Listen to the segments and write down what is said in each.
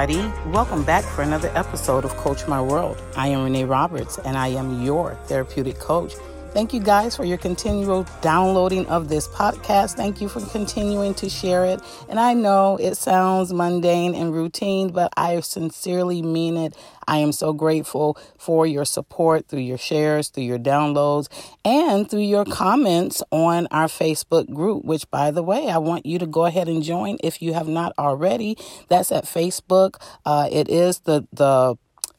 everybody. Welcome back for another episode of Coach My World. I am Renee Roberts, and I am your therapeutic coach. Thank you guys for your continual downloading of this podcast. Thank you for continuing to share it. And I know it sounds mundane and routine, but I sincerely mean it. I am so grateful for your support through your shares, through your downloads, and through your comments on our Facebook group, which, by the way, I want you to go ahead and join if you have not already. That's at Facebook. Uh, it is the, the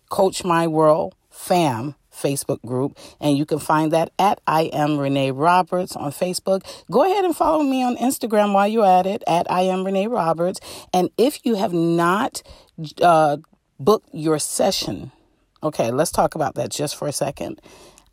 Coach My World fam Facebook group, and you can find that at I am Renee Roberts on Facebook. Go ahead and follow me on Instagram while you're at it at I am Renee Roberts. And if you have not uh, booked your session, okay, let's talk about that just for a second.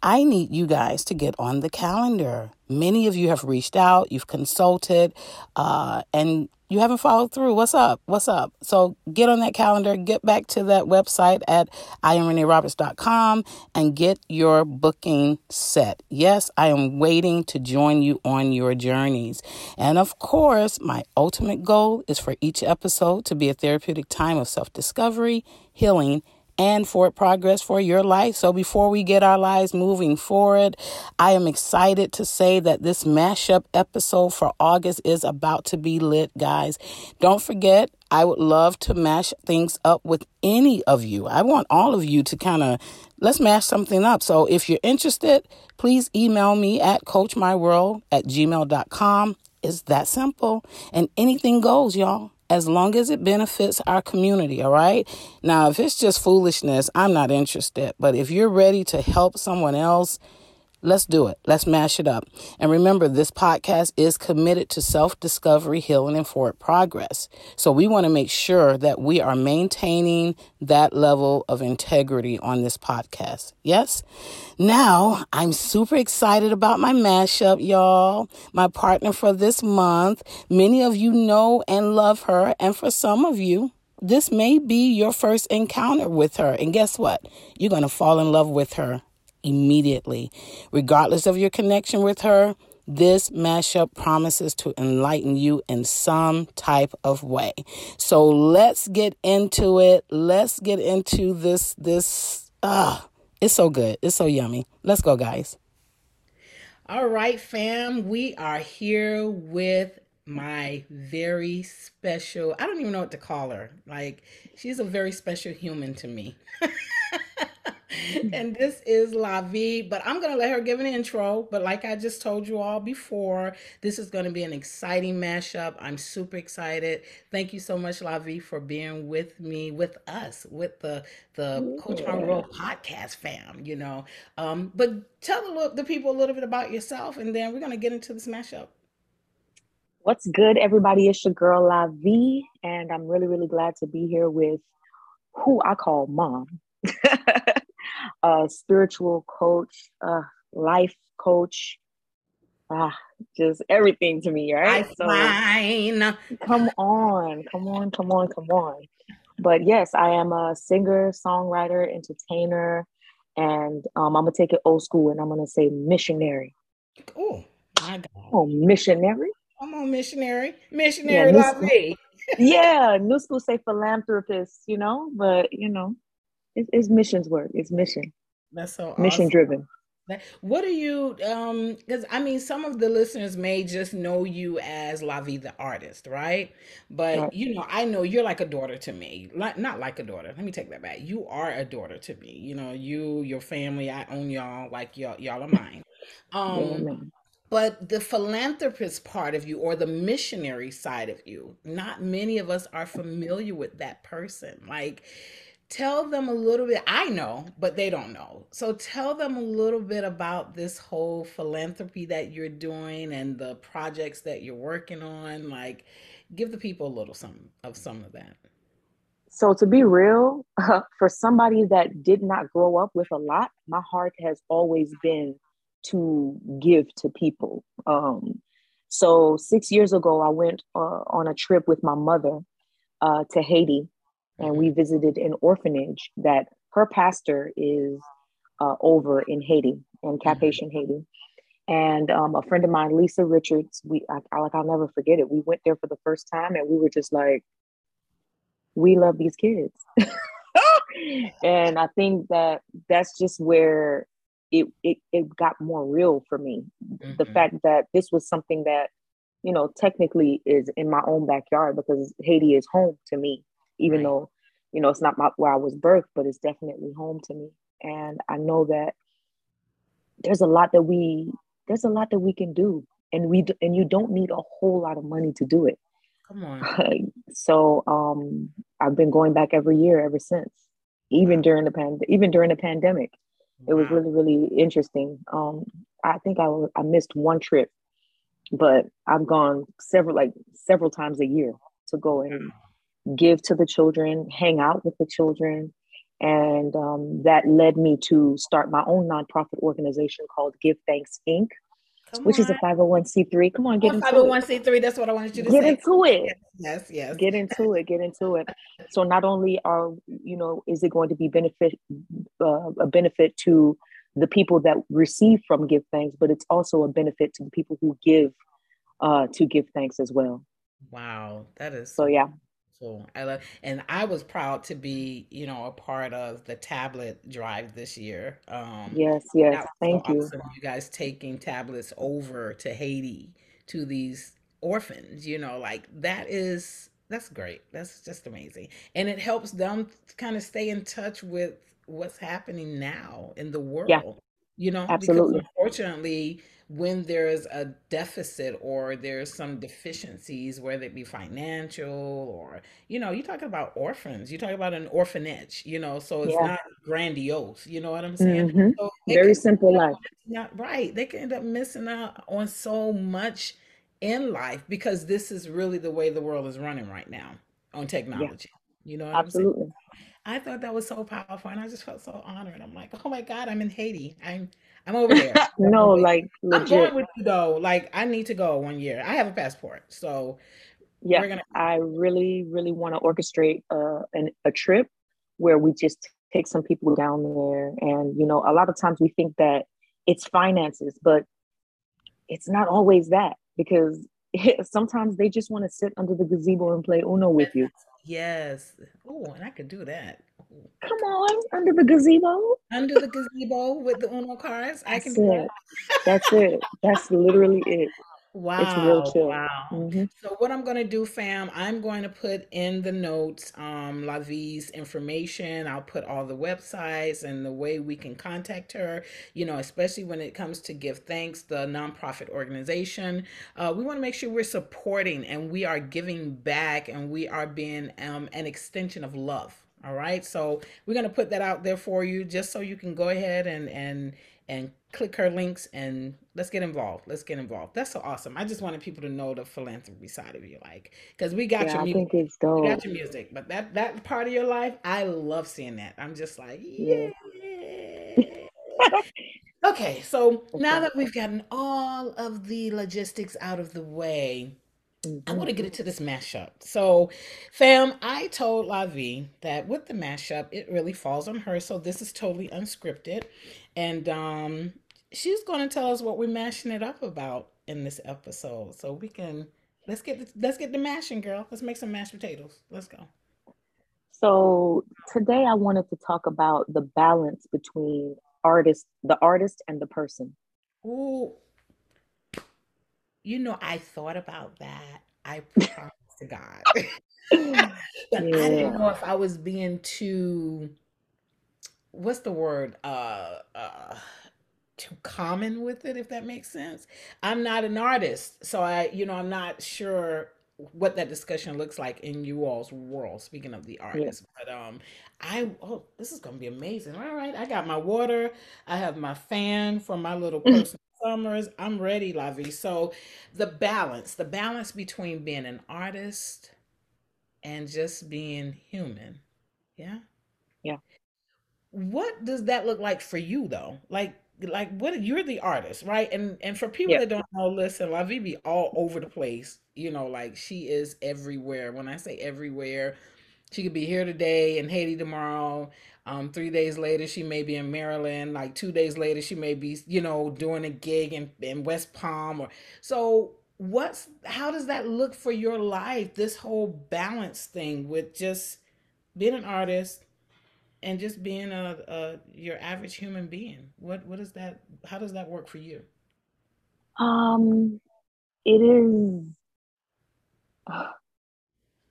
I need you guys to get on the calendar. Many of you have reached out, you've consulted, uh, and you haven't followed through. What's up? What's up? So get on that calendar, get back to that website at iamreneeroberts.com and get your booking set. Yes, I am waiting to join you on your journeys. And of course, my ultimate goal is for each episode to be a therapeutic time of self discovery, healing, and for progress for your life. So before we get our lives moving forward, I am excited to say that this mashup episode for August is about to be lit, guys. Don't forget, I would love to mash things up with any of you. I want all of you to kind of let's mash something up. So if you're interested, please email me at coachmyworld at gmail.com. It's that simple. And anything goes, y'all as long as it benefits our community, all right? Now, if it's just foolishness, I'm not interested. But if you're ready to help someone else, Let's do it. Let's mash it up. And remember, this podcast is committed to self discovery, healing, and forward progress. So we want to make sure that we are maintaining that level of integrity on this podcast. Yes? Now, I'm super excited about my mashup, y'all. My partner for this month. Many of you know and love her. And for some of you, this may be your first encounter with her. And guess what? You're going to fall in love with her immediately. Regardless of your connection with her, this mashup promises to enlighten you in some type of way. So let's get into it. Let's get into this this ah, it's so good. It's so yummy. Let's go, guys. All right, fam, we are here with my very special, I don't even know what to call her. Like, she's a very special human to me. and this is La Vie, but I'm going to let her give an intro. But like I just told you all before, this is going to be an exciting mashup. I'm super excited. Thank you so much, La Vie, for being with me, with us, with the the Coach My World podcast fam, you know. Um, but tell the, the people a little bit about yourself, and then we're going to get into this mashup. What's good, everybody? It's your girl La Vie, and I'm really, really glad to be here with who I call mom. a spiritual coach, a life coach, ah, just everything to me, right? So, fine. Come on, come on, come on, come on. But yes, I am a singer, songwriter, entertainer, and um, I'm gonna take it old school and I'm gonna say missionary. Oh, my God. Oh, missionary. I'm on missionary, missionary yeah, like me. yeah, new school say philanthropist, you know, but you know, it's, it's missions work. It's mission. That's so mission driven. What are you? Um, because I mean, some of the listeners may just know you as La the artist, right? But right. you know, I know you're like a daughter to me. Like not like a daughter. Let me take that back. You are a daughter to me. You know, you, your family, I own y'all. Like y'all, y'all are mine. Um, yeah, but the philanthropist part of you or the missionary side of you, not many of us are familiar with that person. Like tell them a little bit. I know, but they don't know. So tell them a little bit about this whole philanthropy that you're doing and the projects that you're working on. Like, give the people a little some of some of that. So to be real, uh, for somebody that did not grow up with a lot, my heart has always been to give to people. Um, so six years ago, I went uh, on a trip with my mother uh, to Haiti and we visited an orphanage that her pastor is uh, over in Haiti, in Cap mm-hmm. Haitian Haiti. And um, a friend of mine, Lisa Richards, we I, I, like I'll never forget it. We went there for the first time, and we were just like, we love these kids. and I think that that's just where it, it, it got more real for me. Mm-hmm. The fact that this was something that, you know, technically is in my own backyard because Haiti is home to me, even right. though, you know, it's not my, where I was birthed, but it's definitely home to me. And I know that there's a lot that we, there's a lot that we can do and we, and you don't need a whole lot of money to do it. Come on. so, um, I've been going back every year ever since, even during the pand, even during the pandemic it was really really interesting um i think I, I missed one trip but i've gone several like several times a year to go and give to the children hang out with the children and um, that led me to start my own nonprofit organization called give thanks inc Come which on. is a 501c3. Come on, get oh, into 501c3. It. That's what I wanted you to get say. into it. Yes, yes. Get into it. Get into it. So not only are you know is it going to be benefit uh, a benefit to the people that receive from give thanks, but it's also a benefit to the people who give uh, to give thanks as well. Wow, that is so. Yeah, so I love, and I was proud to be, you know, a part of the tablet drive this year. Um, yes, yes, thank so you. Awesome. You guys taking tablets over to Haiti to these orphans, you know, like that is that's great. That's just amazing, and it helps them kind of stay in touch with what's happening now in the world. Yeah, you know, absolutely. Because unfortunately when there's a deficit or there's some deficiencies, whether it be financial or, you know, you talk about orphans, you talk about an orphanage, you know, so it's yeah. not grandiose, you know what I'm saying? Mm-hmm. So Very simple life. Not, right. They can end up missing out on so much in life because this is really the way the world is running right now on technology. Yeah. You know Absolutely. I thought that was so powerful and I just felt so honored. I'm like, oh my God, I'm in Haiti. I'm I'm over there. no, like legit. I'm going with you though. Like I need to go one year. I have a passport, so yeah. Gonna- I really, really want to orchestrate uh, an, a trip where we just take some people down there, and you know, a lot of times we think that it's finances, but it's not always that because sometimes they just want to sit under the gazebo and play Uno with you. Yes. Oh, and I could do that. Come on, under the gazebo. Under the gazebo with the Uno cards. I can do it. That. That's it. That's literally it. Wow. It's real chill. Wow. Mm-hmm. So what I'm going to do, fam, I'm going to put in the notes um Lavie's information. I'll put all the websites and the way we can contact her, you know, especially when it comes to Give Thanks, the nonprofit organization. Uh, we want to make sure we're supporting and we are giving back and we are being um, an extension of love. All right. So we're going to put that out there for you just so you can go ahead and and and click her links and let's get involved. Let's get involved. That's so awesome. I just wanted people to know the philanthropy side of you, like, because we got yeah, your music. Think it's dope. We got your music, but that that part of your life, I love seeing that. I'm just like, yeah. okay, so now that we've gotten all of the logistics out of the way, I want to get into this mashup. So, fam, I told Lavie that with the mashup, it really falls on her. So this is totally unscripted and um, she's going to tell us what we're mashing it up about in this episode. So we can let's get the, let's get the mashing, girl. Let's make some mashed potatoes. Let's go. So today I wanted to talk about the balance between artist, the artist, and the person. Ooh, you know, I thought about that. I promise to God. but yeah. I didn't know if I was being too what's the word uh uh too common with it if that makes sense i'm not an artist so i you know i'm not sure what that discussion looks like in you all's world speaking of the artist yeah. but um i oh this is gonna be amazing all right i got my water i have my fan for my little personal summers i'm ready lavie so the balance the balance between being an artist and just being human yeah yeah what does that look like for you though? Like like what you're the artist, right? And and for people that don't know, listen, Lavie be all over the place. You know, like she is everywhere. When I say everywhere, she could be here today and Haiti tomorrow. Um, three days later, she may be in Maryland. Like two days later, she may be, you know, doing a gig in, in West Palm. Or so, what's how does that look for your life? This whole balance thing with just being an artist and just being a, a your average human being? What what is that? How does that work for you? Um, it is. Uh,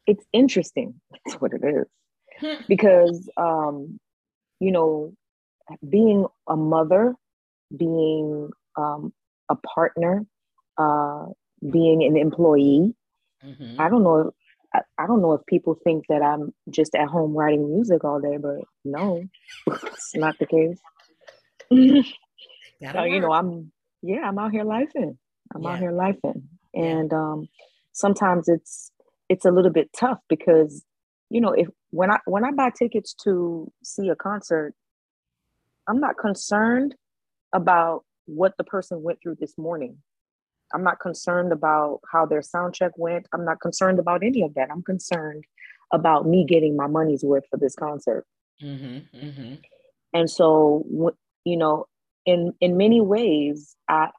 it's interesting. That's what it is, because um, you know, being a mother, being um, a partner, uh, being an employee. Mm-hmm. I don't know. I, I don't know if people think that I'm just at home writing music all day, but no, it's not the case. so, you know, I'm yeah, I'm out here lifing. I'm yeah. out here lifing, and um, sometimes it's it's a little bit tough because you know if when I when I buy tickets to see a concert, I'm not concerned about what the person went through this morning. I'm not concerned about how their sound check went. I'm not concerned about any of that. I'm concerned about me getting my money's worth for this concert. Mm-hmm, mm-hmm. And so, you know, in in many ways, I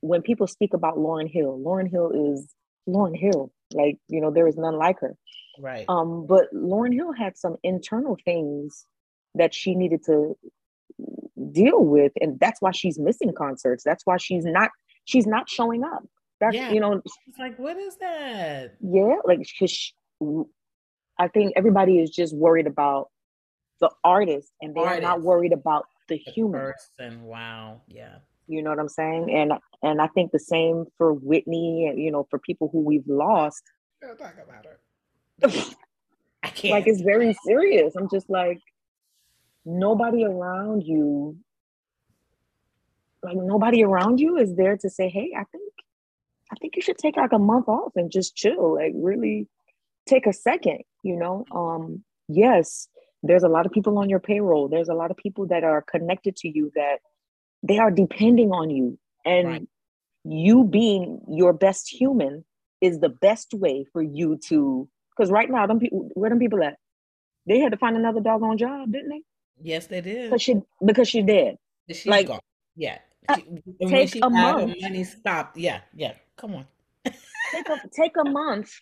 when people speak about Lauryn Hill, Lauryn Hill is Lauryn Hill. Like you know, there is none like her. Right. Um, but Lauryn Hill had some internal things that she needed to deal with, and that's why she's missing concerts. That's why she's not she's not showing up. That's yeah. you know, she's like what is that? Yeah, like because I think everybody is just worried about the artist, and they're not worried about the, the human person. Wow, yeah. You know what I'm saying? And and I think the same for Whitney, you know, for people who we've lost. Talk about her. I can't. Like it's very serious. I'm just like nobody around you like nobody around you is there to say, hey, I think I think you should take like a month off and just chill, like really take a second, you know. Um, yes, there's a lot of people on your payroll. There's a lot of people that are connected to you that they are depending on you. And right. you being your best human is the best way for you to because right now, them people where them people at? They had to find another doggone job, didn't they? Yes, they did. Because she because she did. She's like, gone. Yeah. Uh, take a month. money stopped. Yeah, yeah. Come on. take a take a month.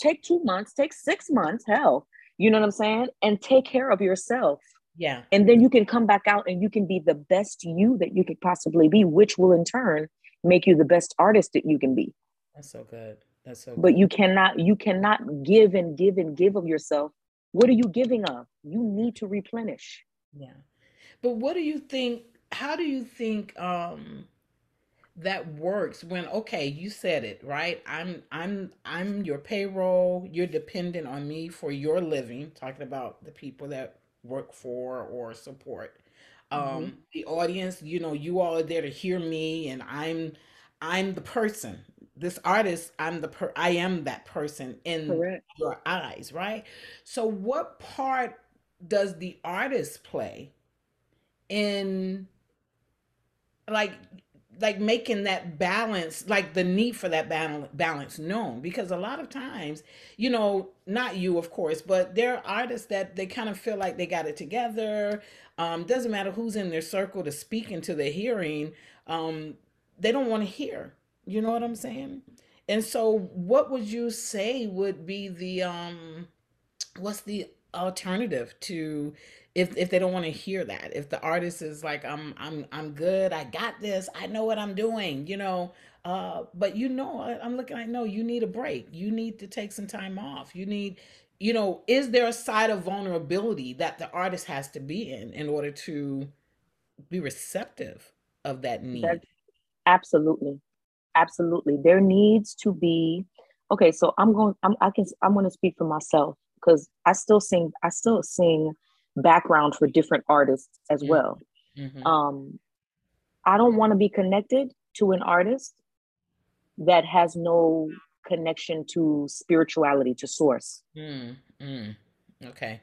Take two months. Take six months. Hell, you know what I'm saying? And take care of yourself. Yeah. And then you can come back out and you can be the best you that you could possibly be, which will in turn make you the best artist that you can be. That's so good. That's so. Good. But you cannot you cannot give and give and give of yourself. What are you giving of? You need to replenish. Yeah. But what do you think how do you think um that works when okay you said it right i'm i'm i'm your payroll you're dependent on me for your living talking about the people that work for or support um mm-hmm. the audience you know you all are there to hear me and i'm i'm the person this artist i'm the per i am that person in Correct. your eyes right so what part does the artist play in like like making that balance like the need for that balance known. Because a lot of times you know not you of course but there are artists that they kind of feel like they got it together. Um doesn't matter who's in their circle to speak into the hearing um they don't want to hear. You know what i'm saying? And so what would you say would be the um what's the alternative to if if they don't want to hear that. If the artist is like i'm i'm i'm good i got this i know what i'm doing you know? Uh but you know I, i'm looking i know you need a break. You need to take some time off. You need you know is there a side of vulnerability that the artist has to be in in order to be receptive of that need? That's, absolutely. Absolutely. There needs to be okay so i'm going i'm i can i'm going to speak for myself because i still sing i still sing background for different artists as well. Mm-hmm. Um, I don't want to be connected to an artist that has no connection to spirituality, to source. Mm, mm. Okay.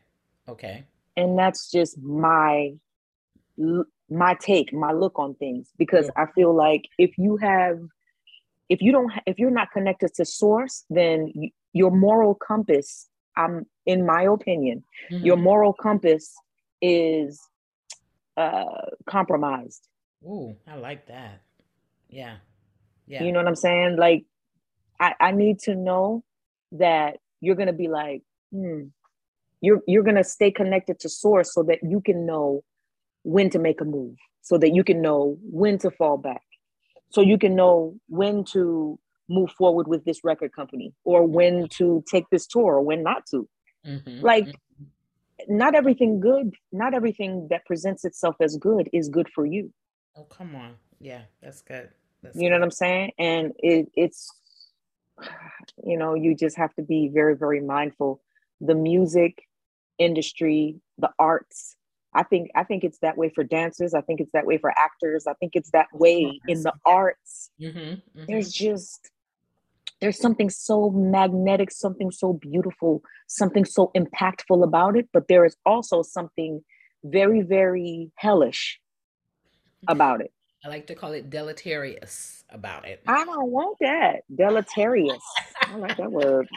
Okay. And that's just my my take, my look on things because yeah. I feel like if you have if you don't if you're not connected to source, then your moral compass I'm in my opinion, mm-hmm. your moral compass is uh compromised. Ooh, I like that. Yeah. Yeah. You know what I'm saying? Like I, I need to know that you're gonna be like, hmm, you're you're going to stay connected to source so that you can know when to make a move so that you can know when to fall back so you can know when to move forward with this record company or when to take this tour or when not to. Mm-hmm. like mm-hmm. not everything good not everything that presents itself as good is good for you. Oh come on. Yeah that's good. That's you know what i'm saying? And it, it's you know you just have to be very very mindful. The music industry the arts i think i think it's that way for dancers. I think it's that way for actors. I think it's that way in the arts. Mm-hmm, mm-hmm. there's just there's something so magnetic something so beautiful something so impactful about it but there is also something very very hellish about it i like to call it deleterious about it i don't want that deleterious i like that word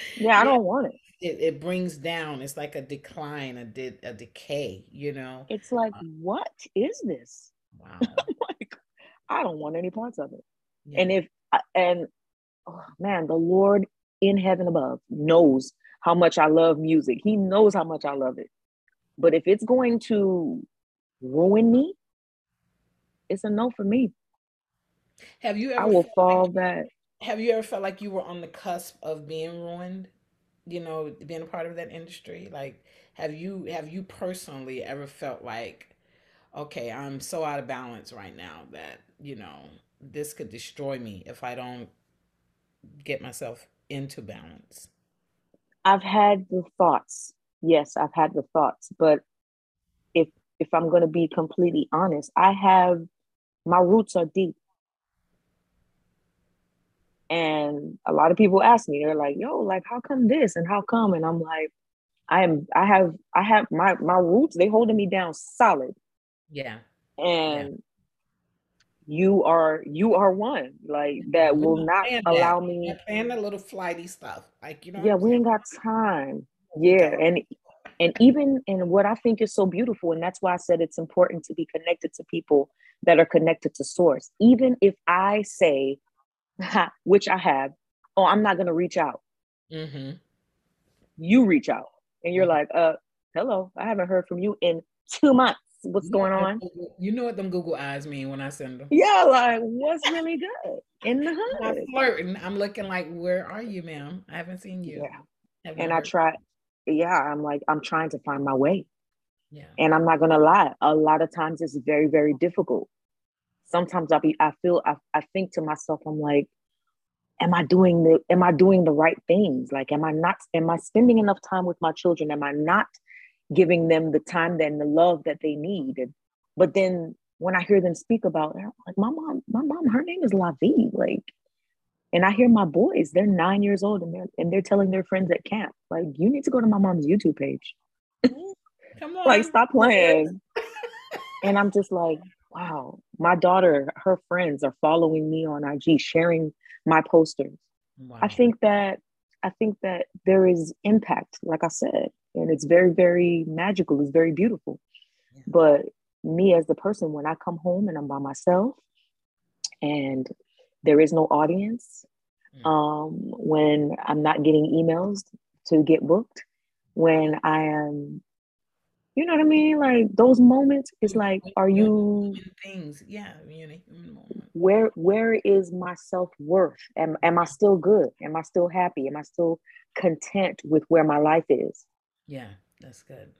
yeah, I don't want it. It, it brings down. It's like a decline, a de- a decay. You know. It's like, uh, what is this? Wow. like, I don't want any parts of it. Yeah. And if and oh, man, the Lord in heaven above knows how much I love music. He knows how much I love it. But if it's going to ruin me, it's a no for me. Have you ever I will fall like, back. Have you ever felt like you were on the cusp of being ruined? You know, being a part of that industry? Like have you have you personally ever felt like okay, I'm so out of balance right now that, you know, this could destroy me if I don't get myself into balance? I've had the thoughts. Yes, I've had the thoughts, but if if I'm going to be completely honest, I have my roots are deep. And a lot of people ask me, they're like, yo, like, how come this and how come? And I'm like, I am, I have, I have my, my roots, they holding me down solid. Yeah. And yeah. You are, you are one like that will not allow that. me. And a little flighty stuff. Like, you know, yeah, we ain't got time. Yeah. And, and even in what I think is so beautiful, and that's why I said it's important to be connected to people that are connected to source. Even if I say, which I have, oh, I'm not going to reach out. Mm-hmm. You reach out and you're mm-hmm. like, uh, hello, I haven't heard from you in two months. What's going on? You know what them Google eyes mean when I send them. Yeah, like what's really good in the hood? I'm flirting. I'm looking like, where are you, ma'am? I haven't seen you. Yeah. and I try, yeah, I'm like, I'm trying to find my way. Yeah. And I'm not gonna lie, a lot of times it's very, very difficult sometimes I'll be, I feel, I, I think to myself, I'm like, am I doing the, am I doing the right things? Like, am I not, am I spending enough time with my children? Am I not giving them the time and the love that they need? And, but then when I hear them speak about, like my mom, my mom, her name is Lavi, like, and I hear my boys, they're nine years old and they're, and they're telling their friends at camp, like, you need to go to my mom's YouTube page. Come on. like, stop playing. and I'm just like, wow, my daughter, her friends are following me on IG, sharing my posters. Wow. I think that I think that there is impact, like I said, and it's very, very magical. It's very beautiful. Yeah. But me as the person, when I come home and I'm by myself, and there is no audience, mm. um, when I'm not getting emails to get booked, when I am you know what I mean? Like those moments, it's like, are you things? Yeah, where where is my self worth? Am am I still good? Am I still happy? Am I still content with where my life is? Yeah, that's good.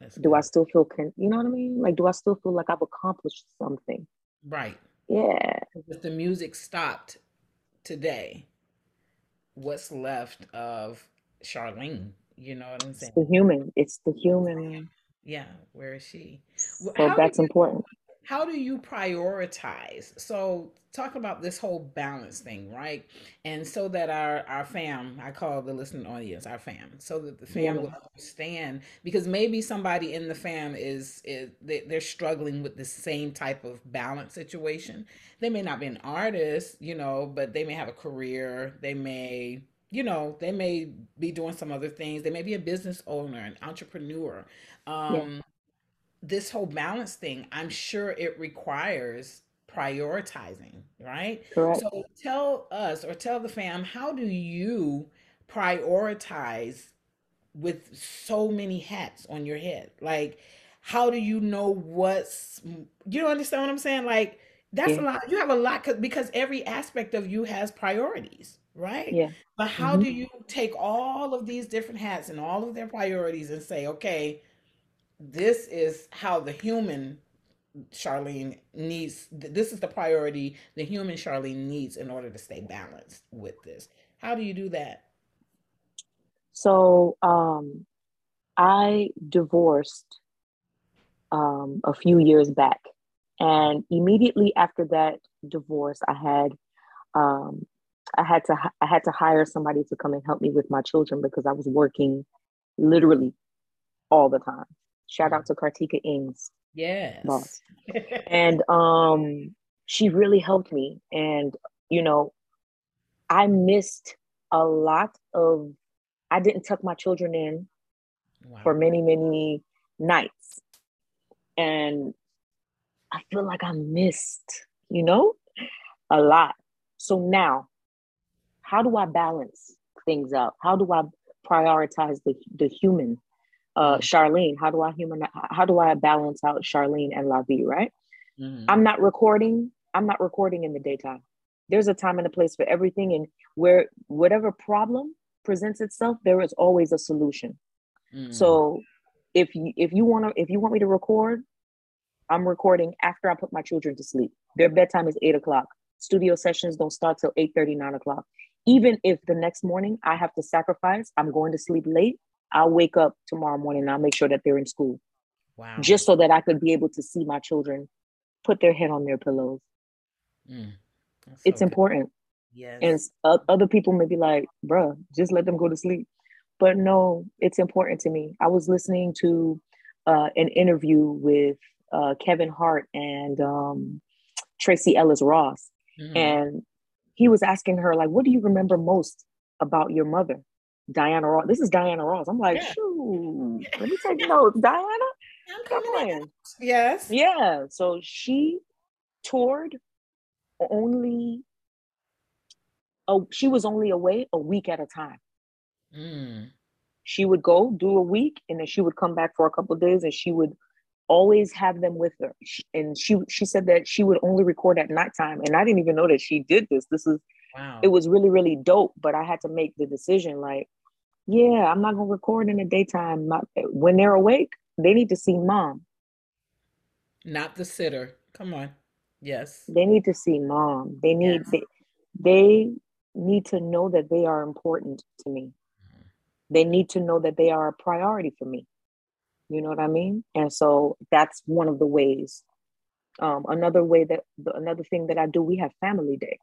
That's do good. I still feel con- you know what I mean? Like, do I still feel like I've accomplished something? Right. Yeah. If the music stopped today, what's left of Charlene? You know what I'm saying? It's the human. It's the human yeah, where is she? So how that's you, important. How do you prioritize? So talk about this whole balance thing, right? And so that our our fam, I call the listening audience our fam, so that the fam yeah. will understand because maybe somebody in the fam is is they, they're struggling with the same type of balance situation. They may not be an artist, you know, but they may have a career. They may you know, they may be doing some other things. They may be a business owner, an entrepreneur. Um, yeah. This whole balance thing, I'm sure it requires prioritizing, right? Correct. So tell us or tell the fam, how do you prioritize with so many hats on your head. Like, how do you know what's you don't understand what I'm saying? Like, that's a lot. You have a lot because every aspect of you has priorities, right? Yeah. But how hmm do you take all of these different hats and all of their priorities and say, okay, this is how the human Charlene needs, this is the priority the human Charlene needs in order to stay balanced with this. How do you do that? So um, I divorced um, a few years back, and immediately after that divorce, I had um, I had to I had to hire somebody to come and help me with my children because I was working literally all the time. Shout out to Kartika Ings, Yes. boss, and um, she really helped me. And you know, I missed a lot of. I didn't tuck my children in for many many nights, and I feel like I missed, you know, a lot. So now, how do I balance things out? How do I prioritize the the human? Uh, Charlene, how do I human? How do I balance out Charlene and La Vie? Right? mhm. I'm not recording. I'm not recording in the daytime. There's a time and a place for everything, and where whatever problem presents itself, there is always a solution. Mm, So if you if you want to if you want me to record, I'm recording after I put my children to sleep. Their bedtime is eight o'clock. Studio sessions don't start till 8 30, 9 o'clock. Even if the next morning I have to sacrifice, I'm going to sleep late. I'll wake up tomorrow morning and I'll make sure that they're in school Wow. just so that I could be able to see my children put their head on their pillows. Mm, It's so good. important. And Yes. s- o- other people may be like, bruh, just let them go to sleep. But no, it's important to me. I was listening to uh, an interview with uh, Kevin Hart and um, Tracee Ellis Ross. Mhm. And he was asking her, like, what do you remember most about your mother? Diana Ross. This is Diana Ross. I'm like, Yeah. shoot, let me take notes. Diana, I'm stop coming Yes. Yeah. So she toured only, oh, she was only away a week at a time. Mm, She would go do a week and then she would come back for a couple of days and she would always have them with her. Sh- And she she said that she would only record at nighttime. And I didn't even know that she did this. This is wow. it was really, really dope. But I had to make the decision like, yeah, I'm not gonna record in the daytime. My, when they're awake, they need to see mom. Not the sitter. Come on. Yes. They need to see mom. They need Yes. they, they need to know that they are important to me. They need to know that they are a priority for me. You know what I mean? And so that's one of the ways. Um, another way that another thing that I do, we have family day,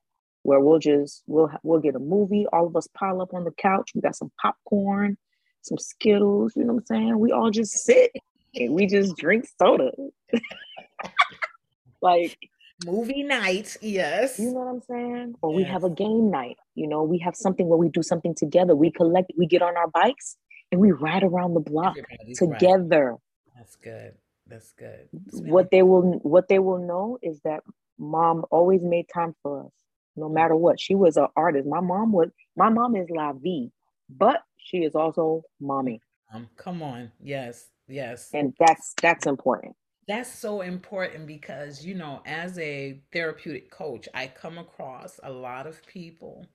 where we'll just we'll we'll get a movie. All of us pile up on the couch. We got some popcorn, some Skittles. You know what I'm saying? We all just sit and we just drink soda. like Movie night. Yes. you know what I'm saying? Or we have a game night. You know, we have something where we do something together. We collect. We get on our bikes and we ride around the block Everybody's right. together. That's good. That's good. What they will what they will know is that mom always made time for us no matter what she was an artist my mom was my mom is la vie but she is also mommy um, come on. Yes. Yes. and that's that's important That's so important because, you know, as a therapeutic coach, I come across a lot of people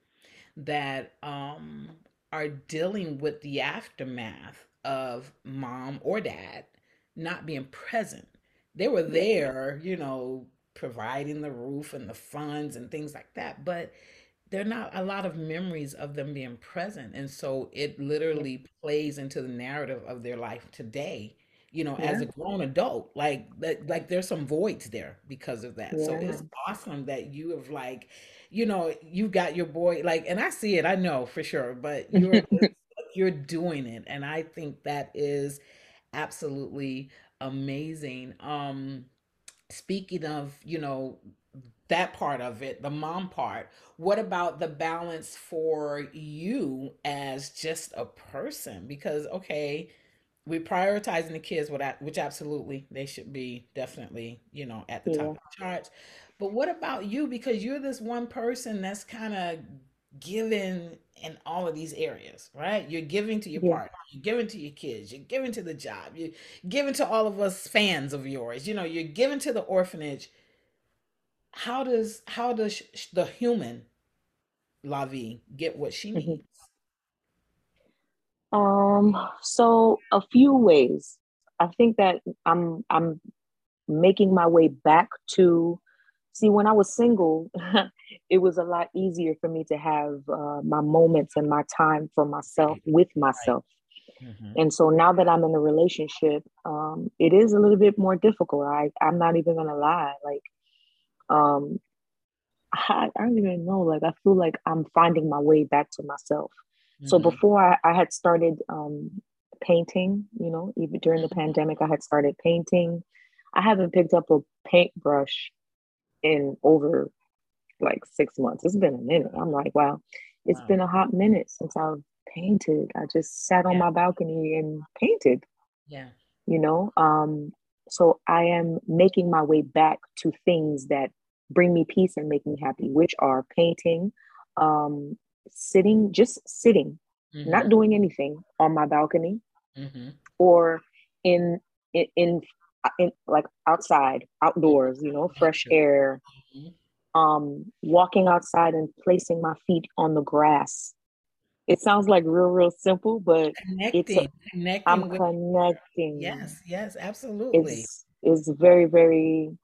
that um, are dealing with the aftermath of mom or dad not being present. They were there, you know, providing the roof and the funds and things like that, but there are not a lot of memories of them being present. And so it yeah literally plays into the narrative of their life today, you know, as a grown adult. Like that like there's some voids there because of that. So it's awesome that you have like, you know, you've got your boy like and I see it, I know for sure, but you're you're doing it. And I think that is absolutely amazing. Um speaking of, you know, that part of it, the mom part, what about the balance for you as just a person? Because, okay, we're prioritizing the kids, which absolutely they should be definitely, you know, at the top of the charts. But what about you? Because you're this one person that's kind of giving in all of these areas, right? You're giving to your Yeah. partner, you're giving to your kids, you're giving to the job, you're giving to all of us fans of yours. You know, you're giving to the orphanage. How does how does the human Lavi get what she Mhm. needs? Um, so a few ways. I think that I'm I'm making my way back to see when I was single, it was a lot easier for me to have uh, my moments and my time for myself with myself. hmm And so now that I'm in a relationship, um, it is a little bit more difficult. I I'm not even gonna lie. Like, um, I, I don't even know. Like, I feel like I'm finding my way back to myself. So hmm before I, I had started um, painting, you know, even during the pandemic, I had started painting. I haven't picked up a paintbrush in over like six months. It's been a minute. I'm like, wow, it's Wow. been a hot minute since I've painted. I just sat on Yeah. my balcony and painted, Yeah. you know. Um, so I am making my way back to things that bring me peace and make me happy, which are painting, um, sitting, just sitting, not hmm doing anything on my balcony hmm or in in in, in like outside, outdoors, you know, fresh air, hmm um, walking outside and placing my feet on the grass. It sounds like real, real simple, but it's a, Connecting, I'm connecting with connecting. yes, yes, absolutely. It's it's very, very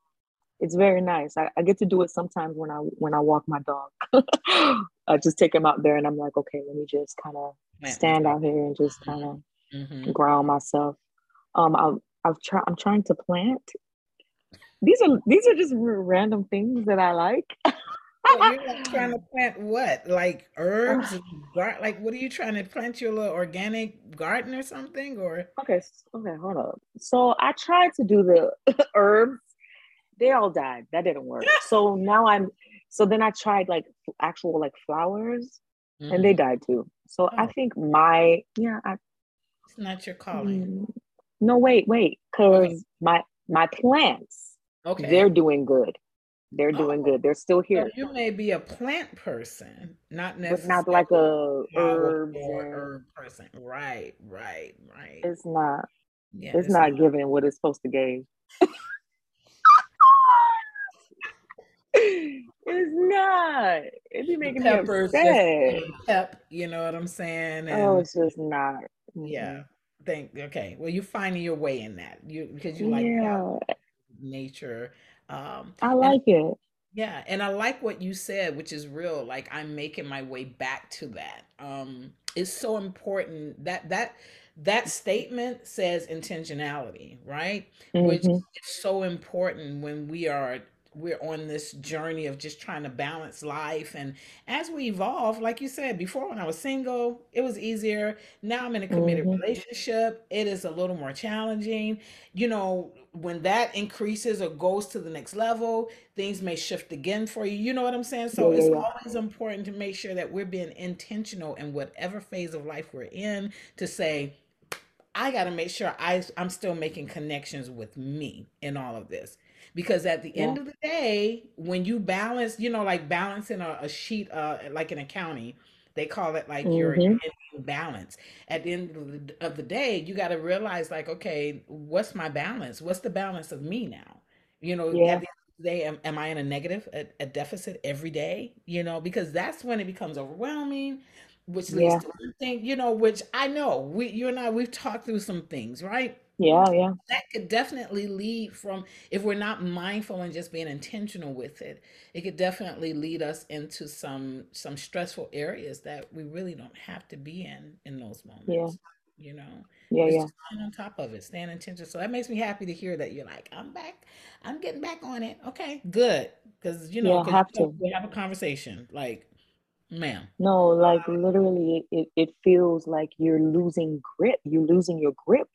it's very nice. I, I get to do it sometimes when I when I walk my dog. I just take him out there and I'm like, okay, let me just kind of stand out here and just kind of hmm ground myself. Um, I've try I'm trying to plant. These are these are just random things that I like. Well, you're like trying to plant what? Like herbs gar like what are you trying to plant your little organic garden or something? Or Okay, okay, hold up. So I tried to do the herbs. They all died. That didn't work. So now I'm so then I tried like actual like flowers and they Mhm. died too. So I Oh, think my yeah, I it's not your calling. mm, no wait, wait, Okay. because uh-huh. my my plants, Okay. they're doing good. They're oh, doing Oh, good. They're still so here. you may be a plant person, not necessarily But not like a herb or herb person. Right, right, right. it's not Yeah, it's it's not not. giving what it's supposed to give. It's not. It be making me peppers just upset. pep, you know what I'm saying? Oh, And it's just not. yeah. Think okay. Well, you're finding your way in that. You because you like Yeah, nature. Um, I and like it. Yeah, and I like what you said, which is real. Like I'm making my way back to that. Um, it's so important that that that statement says intentionality, right? Which hmm is so important when we are we're on this journey of just trying to balance life and as we evolve like you said before when i was single it was easier now i'm in a committed hmm relationship it is a little more challenging you know when that increases or goes to the next level things may shift again for you. You know what I'm saying? So yeah, it's always important to make sure that we're being intentional in whatever phase of life we're in to say, I got to make sure I, I'm still making connections with me in all of this. Because at the Yeah. end of the day, when you balance, you know, like balancing a, a sheet, uh, like in accounting, they call it like your, your ending balance. At the end of the, of the day, you got to realize, like, okay, what's my balance? What's the balance of me now? You know, at the Yeah. end of the day, am, am I in a negative, a, a deficit every day? You know, because that's when it becomes overwhelming which leads Yeah. to one thing, you know, which I know we, you and I, we've talked through some things, right? Yeah. Yeah. That could definitely lead from, if we're not mindful and just being intentional with it, it could definitely lead us into some some stressful areas that we really don't have to be in in those moments. Yeah. you know. Yeah. It's Yeah. just on top of it, staying intentional. So that makes me happy to hear that you're like, I'm back, I'm getting back on it. Okay, good, because you know, Yeah. Have you know, to. we have a conversation, like, ma'am. No, like literally, it, it feels like you're losing grip. You're losing your grip.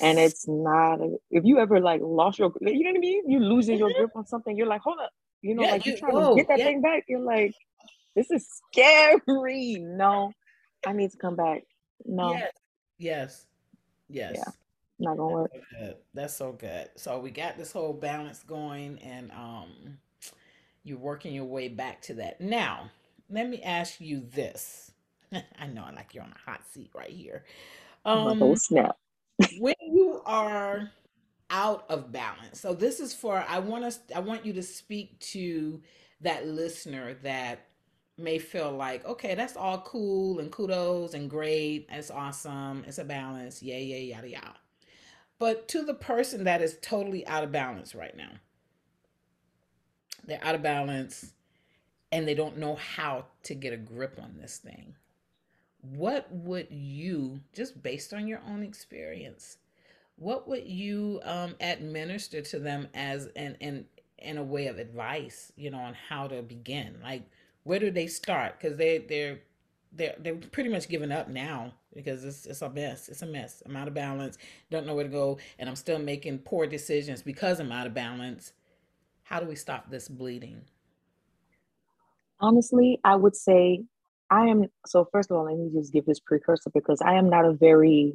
And it's not, if you ever like lost your, you know what I mean? You're losing your grip on something. You're like, hold up. You know, Yeah, like you're you trying to get that yeah, thing back. You're like, this is scary. No, I need to come back. No, yes, yes, yeah, not gonna That's work. so good. That's so good. So we got this whole balance going, and um, you're working your way back to that. Now, let me ask you this. I know I like you're on a hot seat right here. Um, snap. When you are out of balance. So this is for I want us I want you to speak to that listener that may feel like, okay, that's all cool and kudos and great. It's awesome. It's a balance. Yeah, yeah, yada yada. But to the person that is totally out of balance right now, they're out of balance and they don't know how to get a grip on this thing. What would you, just based on your own experience, what would you um, administer to them as an in in a way of advice, you know, on how to begin? Like, where do they start? Because they they're they're they're pretty much giving up now because it's it's a mess. It's a mess. I'm out of balance. Don't know where to go, and I'm still making poor decisions because I'm out of balance. How do we stop this bleeding? Honestly, I would say I am. So first of all, let me just give this precursor because I am not a very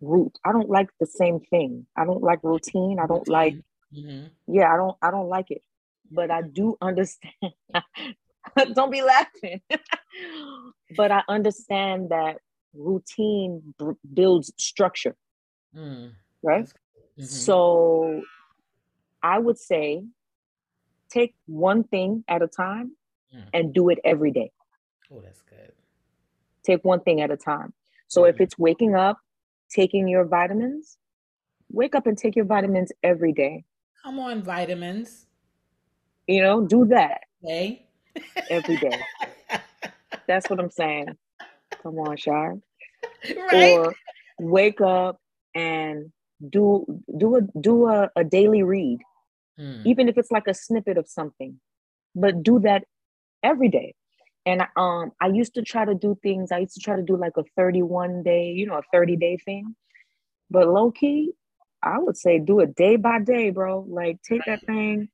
root. I don't like the same thing. I don't like routine. I don't like. Mm-hmm. Yeah, I don't. I don't like it. But I do understand. don't be laughing. but I understand that routine b- builds structure, Mm. right? Mm-hmm. So I would say take one thing at a time Mm. and do it every day. Oh, that's good. Take one thing at a time. So if Mhm. it's waking up, taking your vitamins, wake up and take your vitamins every day. Come on, vitamins. You know, do that Okay. every day. That's what I'm saying. Come on, Shar. right? Or wake up and do do a do a, a daily read, Mm. even if it's like a snippet of something. But do that every day. And um I used to try to do things, I used to try to do like a 31 day, you know, a 30 day thing. But low key, I would say do it day by day, bro. Like take that thing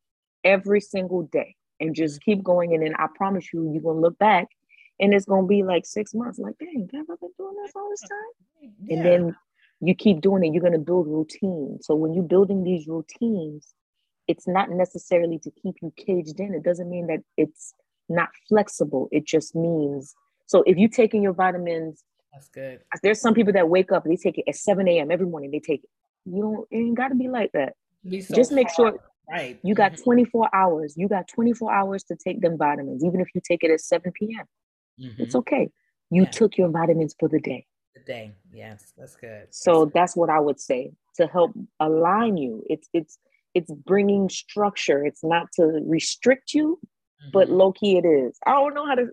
every single day and just keep going. And then I promise you, you're gonna look back and it's gonna be like six months. Like, dang, have I been doing this all this time? And then you keep doing it, you're gonna build routine. So when you're building these routines, it's not necessarily to keep you caged in. It doesn't mean that it's not flexible. It just means so if you're taking your vitamins That's good. there's some people that wake up and they take it at 7 a.m. every morning. They take it. You don't, it ain't got to be like that. Be so Just make hard. sure Right. you got Mhm. 24 hours. You got 24 hours to take them vitamins, even if you take it at 7 p.m. It's Mhm. okay. You Yeah. took your vitamins for the day. The day. Yes, that's good. That's So good. that's what I would say to help align you. It's it's it's bringing structure. It's not to restrict you, but Mhm. low key it is. I don't know how to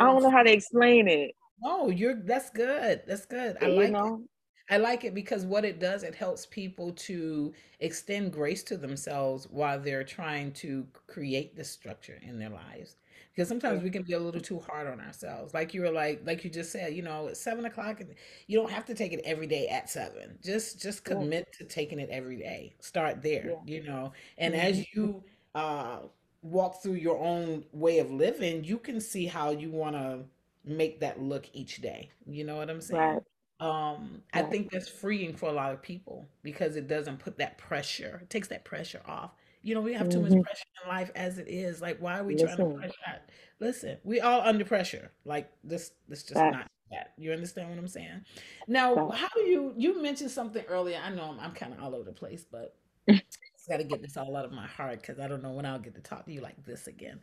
I don't know how to explain it. No, you're that's good. That's good. I You like it. know? I like it because what it does, it helps people to extend grace to themselves while they're trying to create this structure in their lives. Because sometimes we can be a little too hard on ourselves. Like you were like, like you just said, you know, it's seven o'clock, and you don't have to take it every day at seven. Just just Yeah. commit to taking it every day. Start there, Yeah. you know. And hmm as you uh walk through your own way of living, you can see how you want to make that look each day. You know what I'm saying? Right. um i think that's freeing for a lot of people because it doesn't put that pressure it takes that pressure off. You know we have too much hmm pressure in life as it is. Like why are we trying to Listen, pressure out? listen we all under pressure. Like this this just not that. You understand what i'm saying? Now how do you you mentioned something earlier. I know i'm, I'm kind of all over the place but got to get this all out of my heart because i don't know when i'll get to talk to you like this again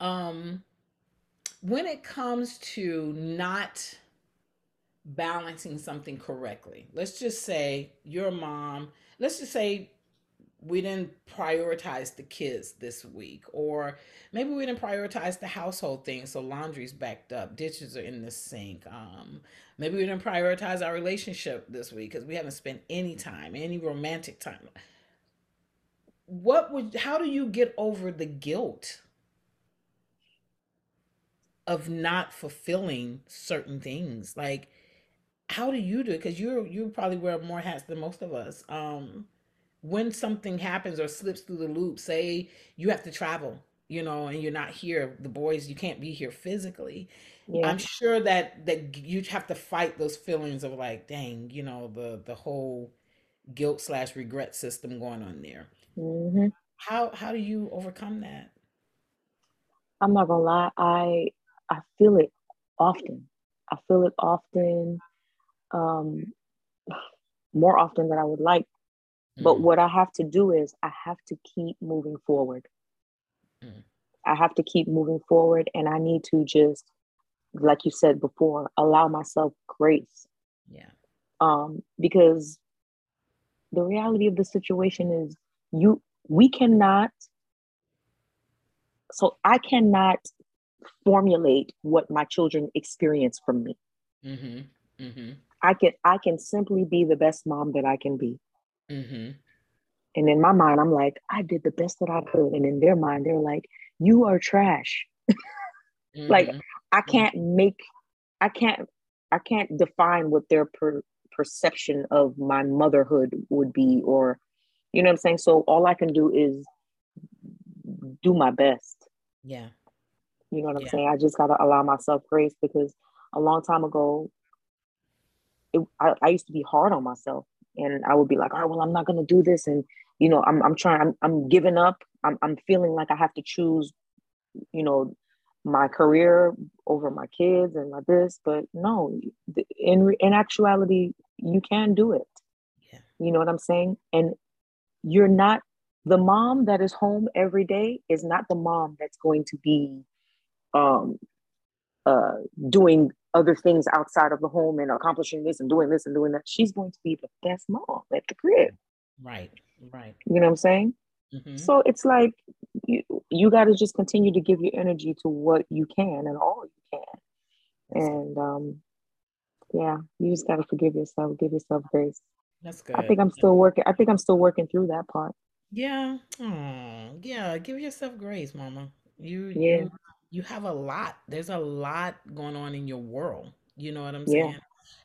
um when it comes to not balancing something correctly. Let's just say your mom, let's just say we didn't prioritize the kids this week, or maybe we didn't prioritize the household things, so laundry's backed up, dishes are in the sink. Um, maybe we didn't prioritize our relationship this week because we haven't spent any time, any romantic time. What would, how do you get over the guilt of not fulfilling certain things? Like, how do you do it? Because you're you probably wear more hats than most of us. Um, when something happens or slips through the loop, say you have to travel, you know, and you're not here, the boys, you can't be here physically. Yeah. I'm sure that that you have to fight those feelings of like, dang, you know, the the whole guilt slash regret system going on there. Hmm How how do you overcome that? I'm not gonna lie. I I feel it often. I feel it often, um, more often than I would like. Mm. But what I have to do is I have to keep moving forward. Mm. I have to keep moving forward, and I need to just, like you said before, allow myself grace. Yeah. Um, because the reality of the situation is you we cannot so i cannot formulate what my children experience from me mm-hmm. Mm-hmm. i can i can simply be the best mom that i can be mm-hmm. and in my mind i'm like i did the best that i could and in their mind they're like you are trash like mm-hmm. i can't make i can't i can't define what their per, perception of my motherhood would be or you know what i'm saying? So all i can do is do my best. Yeah. You know what i'm saying? I just got to allow myself grace because a long time ago it, I, I used to be hard on myself and i would be like all right well i'm not to do this. And you know i'm, I'm trying I'm, I'm giving up. I'm, I'm feeling like i have to choose you know my career over my kids and my this but no in in actuality you can do it. Yeah. you know what i'm saying? And you're not the mom that is home every day is not the mom that's going to be um uh doing other things outside of the home and accomplishing this and doing this and doing that. She's going to be the best mom at the crib. Right right. You know what i'm saying? Mm-hmm. so it's like you you got to just continue to give your energy to what you can and all you can. And um yeah you just got to forgive yourself give yourself grace that's good i think i'm still working i think i'm still working through that part. Yeah oh yeah give yourself grace mama. You yeah. you, you have a lot. There's a lot going on in your world you know what i'm saying? Yeah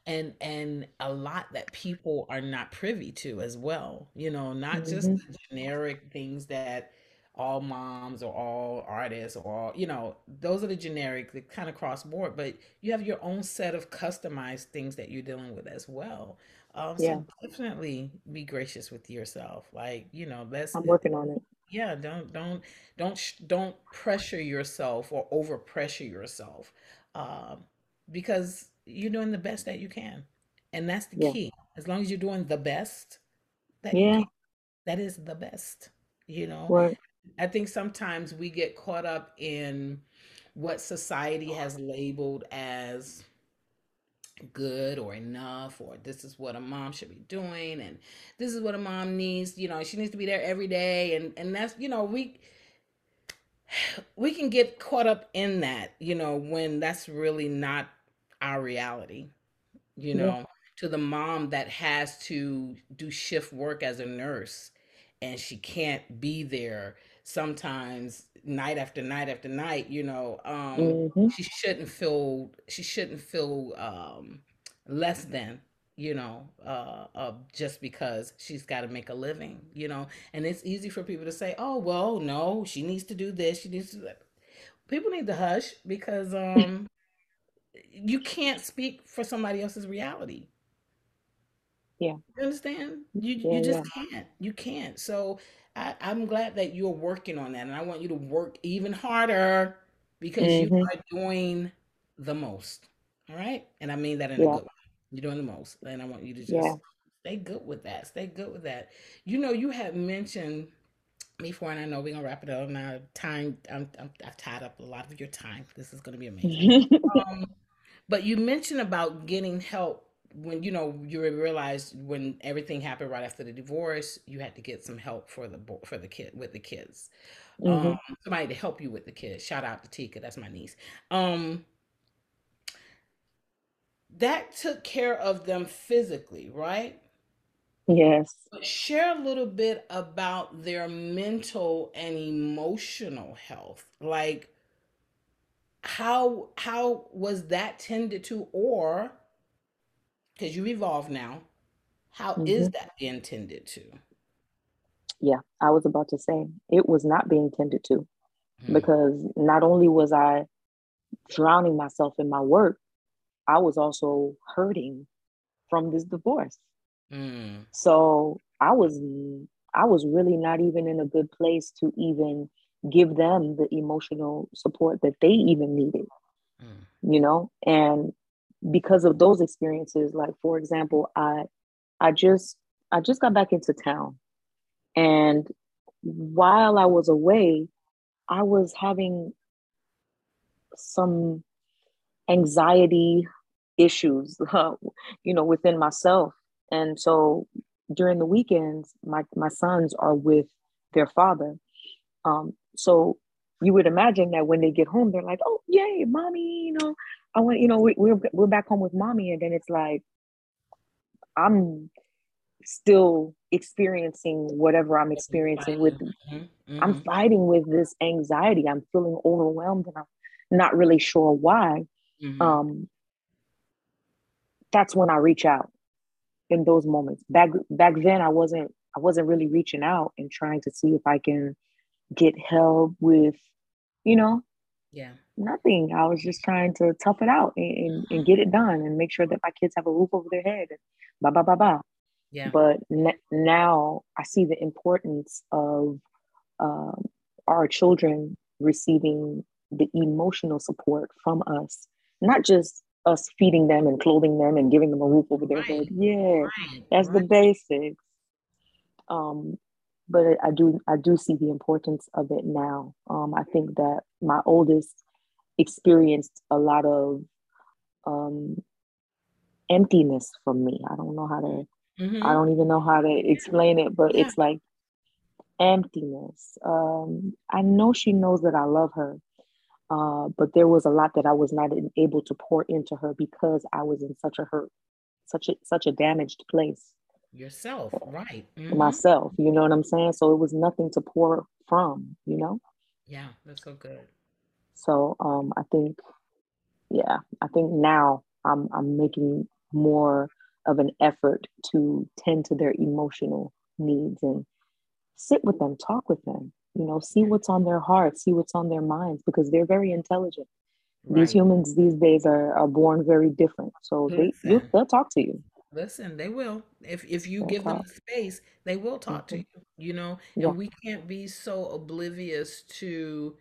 and and a lot that people are not privy to as well you know not mm-hmm. just the generic things that all moms or all artists or all, you know, those are the generic, the kind of cross board, but you have your own set of customized things that you're dealing with as well. Um, yeah. so definitely be gracious with yourself. Like, you know, let's, I'm working on it. Yeah. Don't, don't, don't, don't pressure yourself or over pressure yourself. Um, because you're doing the best that you can. And that's the yeah. key. As long as you're doing the best that yeah. that is the best, you know, right. I think sometimes we get caught up in what society has labeled as good or enough or this is what a mom should be doing and this is what a mom needs you know she needs to be there every day and and that's you know we we can get caught up in that you know when that's really not our reality you know yeah. to the mom that has to do shift work as a nurse and she can't be there sometimes night after night after night you know um mm-hmm. she shouldn't feel she shouldn't feel um less than you know uh, uh just because she's got to make a living you know? And it's easy for people to say oh well no she needs to do this she needs to do that. People need to hush because um you can't speak for somebody else's reality. Yeah. You understand? You yeah, you just yeah. can't. You can't. So I, I'm glad that you're working on that, and I want you to work even harder because mm-hmm. you are doing the most. All right, and I mean that in yeah. a good way. You're doing the most, and I want you to just yeah. stay good with that. Stay good with that. You know, you have mentioned before, and I know we're gonna wrap it up now. Time, I'm, I'm I've tied up a lot of your time. This is gonna be amazing. um, but you mentioned about getting help when you know you realized when everything happened right after the divorce you had to get some help for the for the kid with the kids. Mm-hmm. um, somebody to help you with the kids. Shout out to tika that's my niece. Um, that took care of them physically right? Yes. But share a little bit about their mental and emotional health. Like how how was that tended to or because you evolve now. How mm-hmm. is that being tended to? Yeah, I was about to say it was not being tended to mm-hmm. because not only was I drowning myself in my work, I was also hurting from this divorce. Mm. So I was I was really not even in a good place to even give them the emotional support that they even needed. mm. you know and because of those experiences like for example i i just i just got back into town. And while i was away i was having some anxiety issues uh, you know within myself. And so during the weekends my my sons are with their father. Um so you would imagine that when they get home they're like oh yay mommy you know I want, you know, we, we're we're back home with mommy, and then it's like I'm still experiencing whatever I'm experiencing with. Mm-hmm. Mm-hmm. I'm fighting with this anxiety. I'm feeling overwhelmed, and I'm not really sure why. Mm-hmm. Um, that's when I reach out in those moments. Back back then, I wasn't I wasn't really reaching out and trying to see if I can get help with, you know, yeah nothing. I was just trying to tough it out and, and, and, get it done and make sure that my kids have a roof over their head. Blah blah blah blah. Yeah. But n- now I see the importance of um, our children receiving the emotional support from us, not just us feeding them and clothing them and giving them a roof over their right. head. Yeah, right. that's right. the basics. Um, but I do I do see the importance of it now. Um, I think that my oldest experienced a lot of um, emptiness from me. I don't know how to, mm-hmm. I don't even know how to explain it, but yeah. it's like emptiness. Um, I know she knows that I love her, uh, but there was a lot that I was not able to pour into her because I was in such a hurt, such a such a damaged place. Yourself, right? Mm-hmm. Myself, you know what I'm saying? So it was nothing to pour from, you know. Yeah, that's so good. So um, I think, yeah, I think now I'm I'm making more of an effort to tend to their emotional needs and sit with them, talk with them, you know, see what's on their hearts, see what's on their minds, because they're very intelligent. Right. These humans these days are, are born very different. So they they'll talk to you. Listen, they will. If if you they'll give talk. them the space, they will talk mm-hmm. to you. You know, and we can't be so oblivious to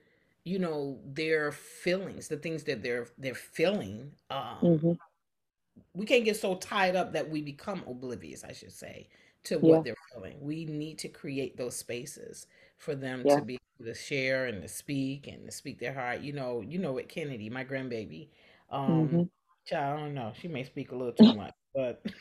you know their feelings the things that they're they're feeling um mm-hmm. we can't get so tied up that we become oblivious i should say to yeah. what they're feeling we need to create those spaces for them yeah. to be able to share and to speak and to speak their heart you know you know what kennedy my grandbaby um mm-hmm. child, i don't know she may speak a little too much but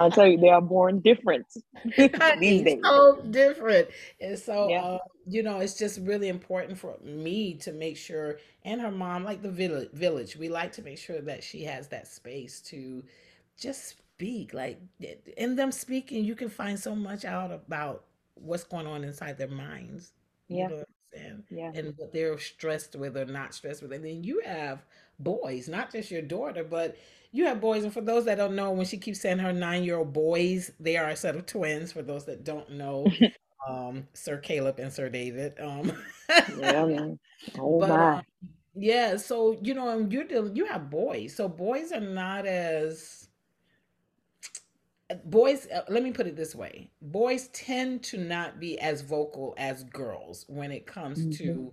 I'll tell you, they are born different these days. So different, and so yeah. uh, you know, it's just really important for me to make sure, and her mom, like the village, village, we like to make sure that she has that space to just speak. Like eh, in them speaking, you can find so much out about what's going on inside their minds. Yeah. You know and yeah. and what they're stressed with or not stressed with. And then you have boys, not just your daughter, but you have boys, and for those that don't know, when she keeps saying her nine-year-old boys, they are a set of twins. For those that don't know, um, Sir Caleb and Sir David. Um, yeah, oh but, my. Um, yeah, so you know, you're you have boys, so boys are not as boys. Uh, let me put it this way: boys tend to not be as vocal as girls when it comes mm-hmm. to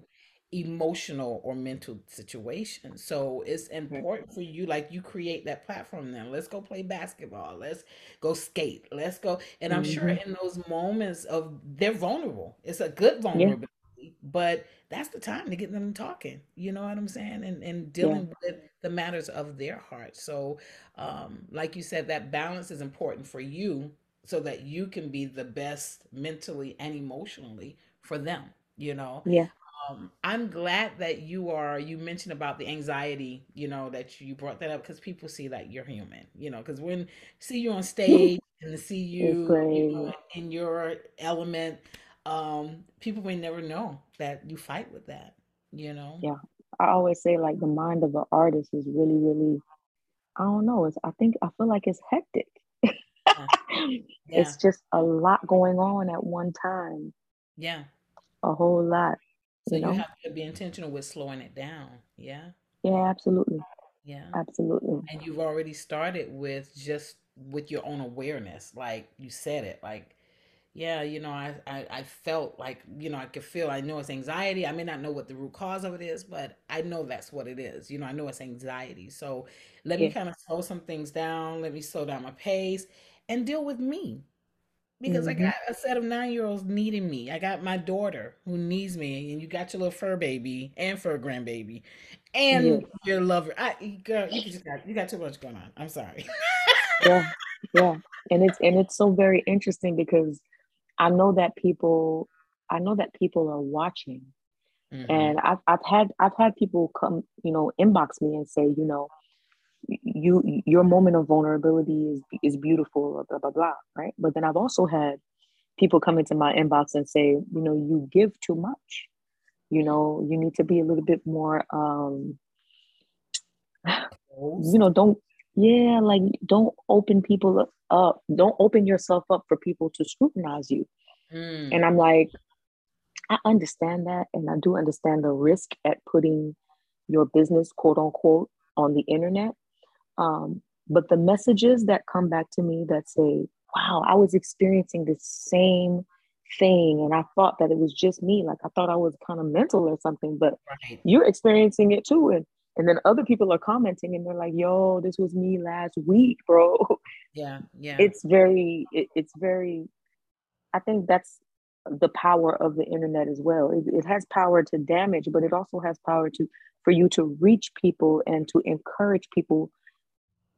emotional or mental situation. So it's important for you, like you create that platform now. Let's go play basketball. Let's go skate. Let's go. And I'm sure mm-hmm. in those moments of they're vulnerable. It's a good Yeah. vulnerability, but that's the time to get them talking. You know what I'm saying? And and Yeah. dealing with the matters of their heart. So um, like you said, that balance is important for you so that you can be the best mentally and emotionally for them, you know. Yeah um, I'm glad that you are. You mentioned about the anxiety, you know, that you brought that up because people see that you're human, you know, because when see you on stage and to see you, you know, in your element, um, people may never know that you fight with that, you know. Yeah, I always say like the mind of an artist is really, really. I don't know. It's I think I feel like it's hectic. yeah. Yeah. It's just a lot going on at one time. Yeah. A whole lot. So you, know? you have to be intentional with slowing it down. Yeah. Yeah, absolutely. Yeah. Absolutely. And you've already started with just with your own awareness. Like you said it, like, yeah, you know, I, I, I felt like, you know, I could feel, I know it's anxiety. I may not know what the root cause of it is, but I know that's what it is. You know, I know it's anxiety. So let me kind of slow some things down. Let me slow down my pace and deal with me because I hmm got a set of nine year olds needing me. I got my daughter who needs me, and you got your little fur baby and fur grandbaby Yeah. and your lover. I, girl, you just got, you got too much going on. I'm sorry. Yeah. Yeah. And it's and it's so very interesting because I know that people I know that people are watching. hmm And I've I've had I've had people come, you know, inbox me and say, you know, you your moment of vulnerability is is beautiful, blah blah blah, right? But then I've also had people come into my inbox and say, you know, you give too much. You know, you need to be a little bit more um you know, don't yeah, like don't open people up. Don't open yourself up for people to scrutinize you. And Mm, I'm like, I understand that and I do understand the risk at putting your business quote unquote on the internet. Um, but the messages that come back to me that say, wow, I was experiencing the same thing and I thought that it was just me. Like I thought I was kind of mental or something, but right. you're experiencing it too. And and then other people are commenting and they're like, yo, this was me last week, bro. Yeah, yeah, It's very, it, it's very, I think that's the power of the internet as well. It, it has power to damage, but it also has power to for you to reach people and to encourage people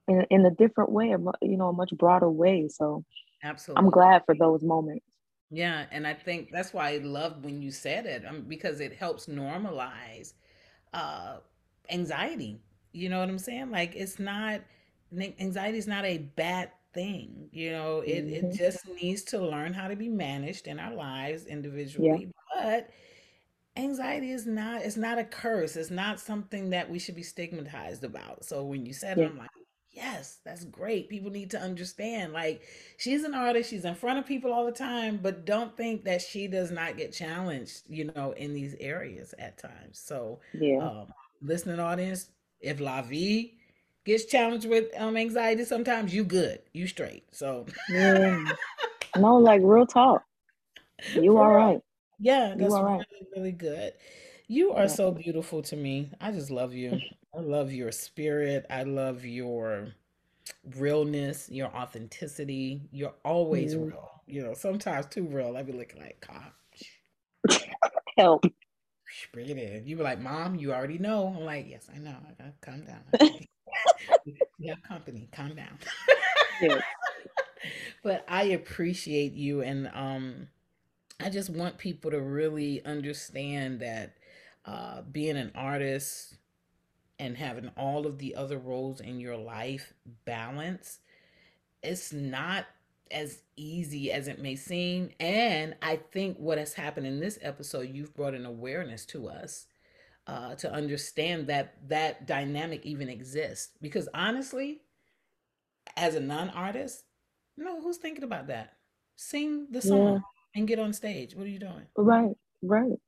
in, in a different way, you know, a much broader way. So absolutely, I'm glad for those moments. Yeah, and I think that's why I loved when you said it, um, because it helps normalize uh anxiety. You know what I'm saying? Like it's not anxiety is not a bad thing. You know, it it hmm just needs to learn how to be managed in our lives Yeah, individually, but anxiety is not it's not a curse it's not something that we should be stigmatized about so when you said it yeah, i'm like yes that's great people need to understand like she's an artist she's in front of people all the time but don't think that she does not get challenged you know in these areas at times so yeah, um listening audience if la vie gets challenged with um anxiety sometimes you good you straight so yeah. No, like real talk. You all right. Yeah, You that's right. really, really good. You are so beautiful to me. I just love you. I love your spirit. I love your realness, your authenticity. You're always Mm. real. You know, sometimes too real. I'd be looking like, God, Help. bring it in. You were like, Mom, you already know. I'm like, Yes, I know. I gotta calm down. Have company. Calm down. Yes. But I appreciate you and um I just want people to really understand that uh, being an artist and having all of the other roles in your life balance, it's not as easy as it may seem. And I think what has happened in this episode, you've brought an awareness to us uh, to understand that that dynamic even exists. Because honestly, as a non artist, no, who's thinking about that? Sing the Yeah. song and get on stage. What are you doing? Right. Right.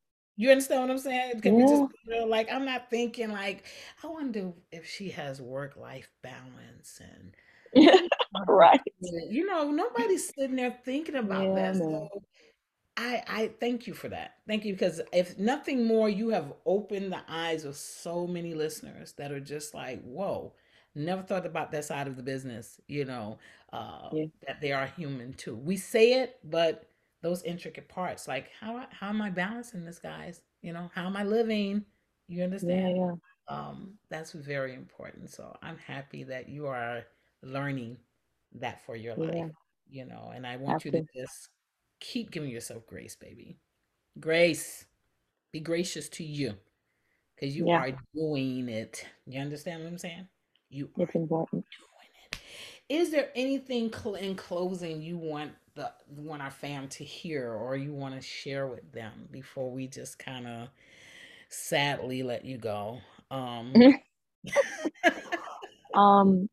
You understand what I'm saying? Can we just be? Like, I'm not thinking like, I wonder if she has work life balance and right. You know, nobody's sitting there thinking about Yeah, that. So I I thank you for that. Thank you because if nothing more, you have opened the eyes of so many listeners that are just like, whoa, never thought about that side of the business, you know, uh, Yeah. that they are human too. We say it, but those intricate parts, like how how am I balancing this, guys? You know, how am I living? You understand? Yeah. yeah. Um, that's very important. So I'm happy that you are learning that for your life, Yeah. you know, and I want you to just keep giving yourself grace, baby. Grace. Be gracious to you because you are doing it. You understand what I'm saying? You are It's important. doing it. Is there anything cl- in closing you want the want our fam to hear or you want to share with them before we just kind of sadly let you go? Um um,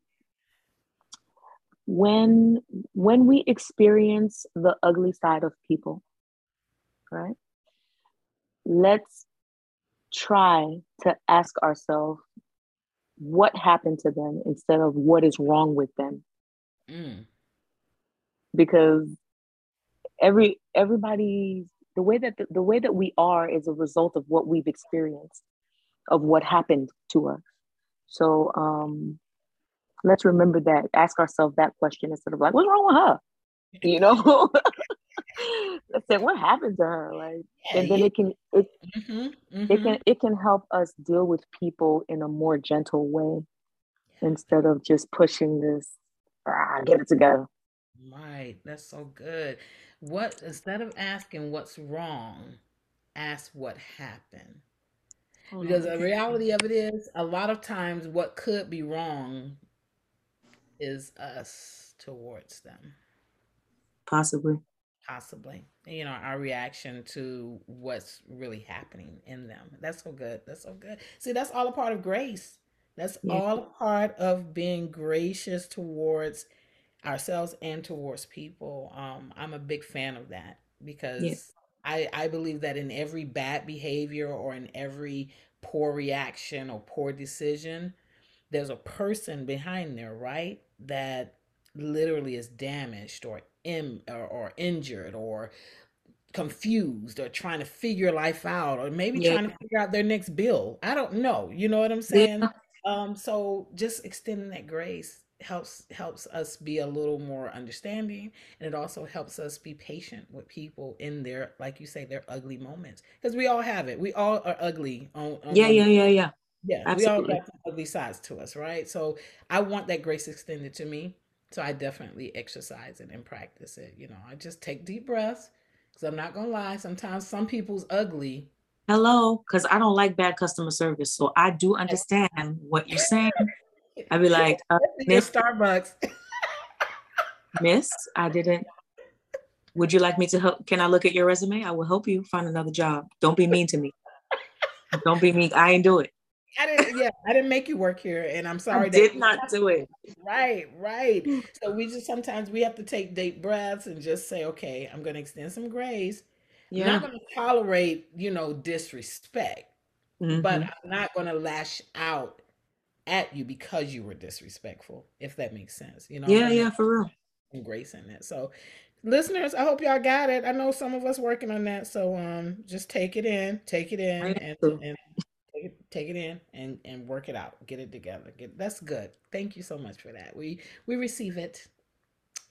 when when we experience the ugly side of people, right? Let's try to ask ourselves what happened to them instead of what is wrong with them. mm, Because every everybody the way that the, the way that we are is a result of what we've experienced of what happened to us. So um let's remember that ask ourselves that question instead of like what's wrong with her? You know? Let's say what happened to her? Like and then it can it, mm-hmm, mm-hmm. it can it can help us deal with people in a more gentle way instead of just pushing this ah, get it together right that's so good. What instead of asking what's wrong ask what happened. Because the reality of it is a lot of times what could be wrong is us towards them. Possibly. Possibly. You know our reaction to what's really happening in them. That's so good. That's so good. See that's all a part of grace. That's yeah. all a part of being gracious towards ourselves and towards people um i'm a big fan of that because yeah. i i believe that in every bad behavior or in every poor reaction or poor decision there's a person behind there right that literally is damaged or in or, or injured or confused or trying to figure life out or maybe yeah. trying to figure out their next bill. I don't know. You know what I'm saying? Yeah. Um, so just extending that grace helps helps us be a little more understanding and it also helps us be patient with people in their like you say their ugly moments because we all have it we all are ugly on, on yeah yeah yeah yeah yeah Absolutely. we all got ugly sides to us right so i want that grace extended to me so I definitely exercise it and practice it. You know, I just take deep breaths because I'm not gonna lie. Sometimes some people's ugly. Hello, because I don't like bad customer service, so I do understand what you're saying. I'd be like, uh, Miss Starbucks. Miss, I didn't. Would you like me to help? Can I look at your resume? I will help you find another job. Don't be mean to me. Don't be mean. I ain't do it. I didn't. Yeah, I didn't make you work here, and I'm sorry. I did not do it. Right, right. So we just sometimes we have to take deep breaths and just say, okay, I'm going to extend some grace. Yeah. I'm not going to tolerate, you know, disrespect, mm-hmm. but I'm not going to lash out at you because you were disrespectful. If that makes sense, you know. Yeah, yeah, for real. And grace in it. So, listeners, I hope y'all got it. I know some of us working on that, so um, just take it in, take it in, and, and take it, take it in and and work it out get it together get that's good thank you so much for that we we receive it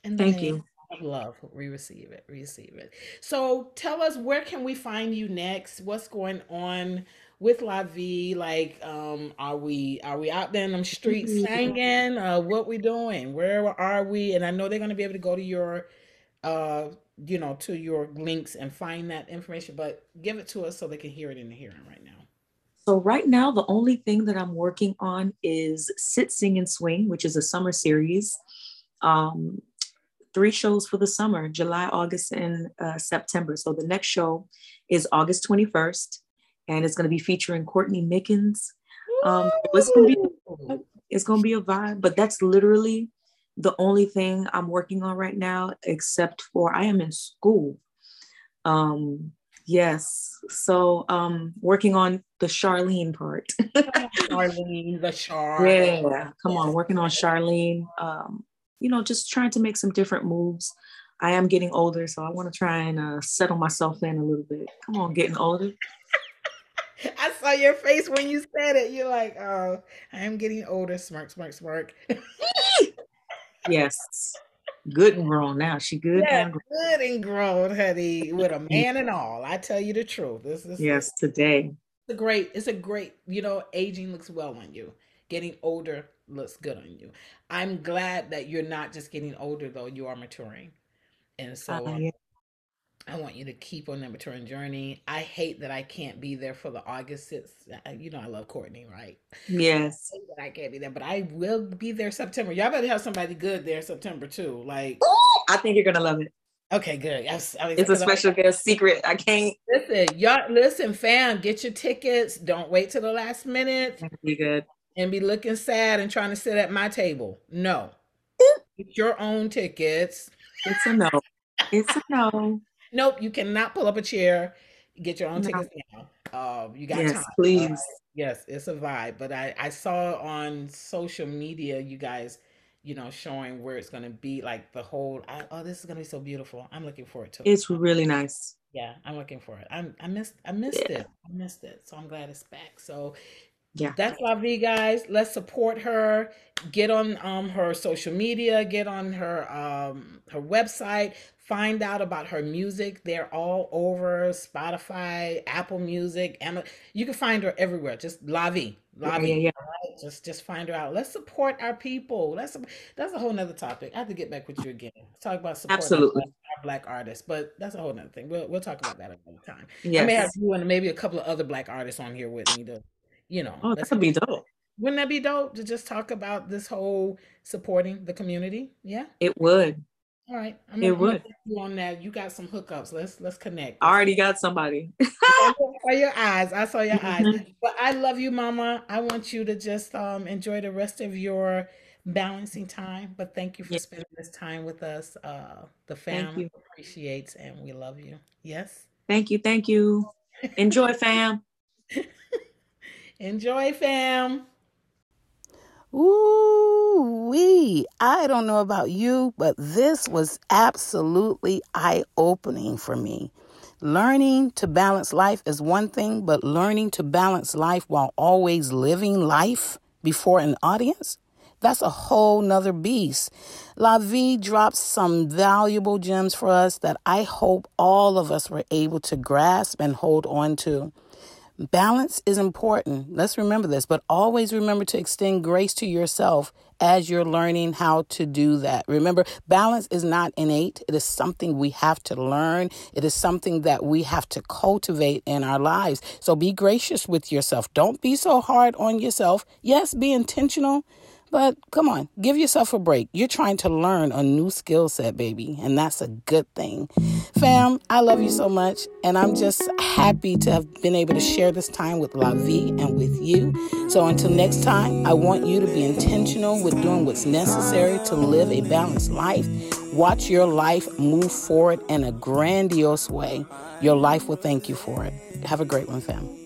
and thank you love we receive it receive it so tell us where can we find you next what's going on with La Vie? Like, um, are we are we out there in them streets mm-hmm. singing? Uh, what we doing? Where are we? And I know they're gonna be able to go to your, uh, you know, to your links and find that information. But give it to us so they can hear it in the hearing right now. So right now, the only thing that I'm working on is Sit, Sing, and Swing, which is a summer series. Um, three shows for the summer, July, August, and uh, September. So the next show is August 21st, and it's going to be featuring Courtney Mickens. Um, it's going to be it's going to be a vibe, but that's literally the only thing I'm working on right now, except for I am in school. Um, Yes. So um working on the Charlene part. Charlene, the Char. Yeah, come on, working on Charlene. Um, you know, just trying to make some different moves. I am getting older, so I want to try and uh, settle myself in a little bit. Come on, getting older. I saw your face when you said it. You're like, oh, I am getting older. Smirk, smirk, smirk. yes good and grown now. She good yeah, and grown. good and grown, honey, with a man and all. I tell you the truth. This is yes today. It's a great. It's a great. You know, aging looks well on you. Getting older looks good on you. I'm glad that you're not just getting older though. You are maturing, and so uh, yeah. I want you to keep on that maturing journey. I hate that I can't be there for the August 6th. You know, I love Courtney, right? Yes. I, I can't be there, but I will be there September. Y'all better have somebody good there September too. Like, Ooh, I think you're going to love it. Okay, good. I was, I was, it's a special guest secret. I can't listen. Y'all, listen, fam. Get your tickets. Don't wait till the last minute. Be good and be looking sad and trying to sit at my table. No, get your own tickets. It's a no. It's a no. Nope, you cannot pull up a chair. Get your own no. tickets now. Um, you got yes, time. please. Uh, yes, it's a vibe. But I I saw on social media, you guys, you know, showing where it's going to be, like the whole. I, oh, this is going to be so beautiful. I'm looking forward to it. It's really nice. Yeah, I'm looking for it. I'm, I missed, I missed yeah. it. I missed it. So I'm glad it's back. So yeah, that's Vie, guys. Let's support her. Get on um her social media. Get on her um her website. Find out about her music. They're all over Spotify, Apple Music, and you can find her everywhere. Just La Vie, Lavi. Yeah, yeah. Right? Just just find her out. Let's support our people. That's a, that's a whole nother topic. I have to get back with you again. Let's talk about support absolutely our black artists, but that's a whole nother thing. We'll we'll talk about that another time. Yes. I may have you and maybe a couple of other black artists on here with me to, you know. Oh, that would be dope. Wouldn't that be dope to just talk about this whole supporting the community? Yeah, it would. All right, I'm it would. You on that? You got some hookups. Let's let's connect. I already got somebody. I saw your eyes. I saw your eyes. But I love you, Mama. I want you to just um, enjoy the rest of your balancing time. But thank you for spending this time with us. Uh, the family appreciates and we love you. Yes. Thank you. Thank you. Enjoy, fam. Enjoy, fam. Ooh, wee. I don't know about you, but this was absolutely eye opening for me. Learning to balance life is one thing, but learning to balance life while always living life before an audience, that's a whole nother beast. La Vie drops some valuable gems for us that I hope all of us were able to grasp and hold on to. Balance is important. Let's remember this, but always remember to extend grace to yourself as you're learning how to do that. Remember, balance is not innate. It is something we have to learn. It is something that we have to cultivate in our lives. So be gracious with yourself. Don't be so hard on yourself. Yes, be intentional but come on, give yourself a break. You're trying to learn a new skill set, baby, and that's a good thing. Fam, I love you so much, and I'm just happy to have been able to share this time with La Vie and with you. So until next time, I want you to be intentional with doing what's necessary to live a balanced life. Watch your life move forward in a grandiose way. Your life will thank you for it. Have a great one, fam.